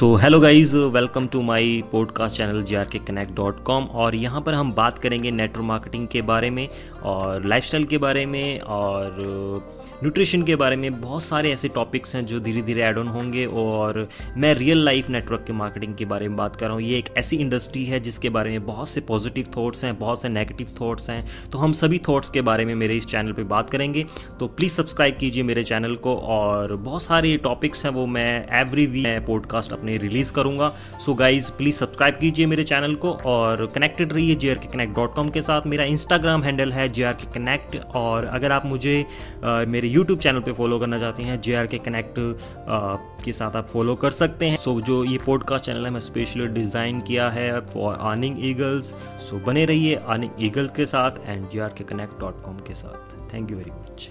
So hello guys welcome to my podcast channel G R K connect dot com और यहाँ पर हम बात करेंगे नेटवर्क मार्केटिंग के बारे में और लाइफस्टाइल के बारे में और न्यूट्रिशन के बारे में। बहुत सारे ऐसे टॉपिक्स हैं जो धीरे धीरे ऐड ऑन होंगे और मैं रियल लाइफ नेटवर्क के मार्केटिंग के बारे में बात कर रहा हूँ। ये एक ऐसी इंडस्ट्री है जिसके बारे में बहुत से पॉजिटिव थॉट्स हैं, बहुत से नेगेटिव थॉट्स हैं। तो हम सभी थॉट्स के बारे में मेरे इस चैनल पर बात करेंगे। तो प्लीज़ सब्सक्राइब कीजिए मेरे चैनल को और बहुत सारे टॉपिक्स हैं वो मैं एवरी वीक पॉडकास्ट अपने रिलीज़ करूँगा। सो गाइज़ प्लीज़ सब्सक्राइब कीजिए मेरे चैनल को और कनेक्टेड रहिए J R K connect dot com के साथ। मेरा इंस्टाग्राम हैंडल है जे आर के कनेक्ट और अगर आप मुझे आ, मेरे यूट्यूब चैनल पे फॉलो करना चाहते हैं जे आर के कनेक्ट के साथ आप फॉलो कर सकते हैं। सो so, जो ये पॉडकास्ट चैनल है मैं स्पेशली डिज़ाइन किया है फॉर अर्निंग ईगल्स सो बने रहिए अर्निंग ईगल के साथ एंड जे आर के साथ। Thank you very much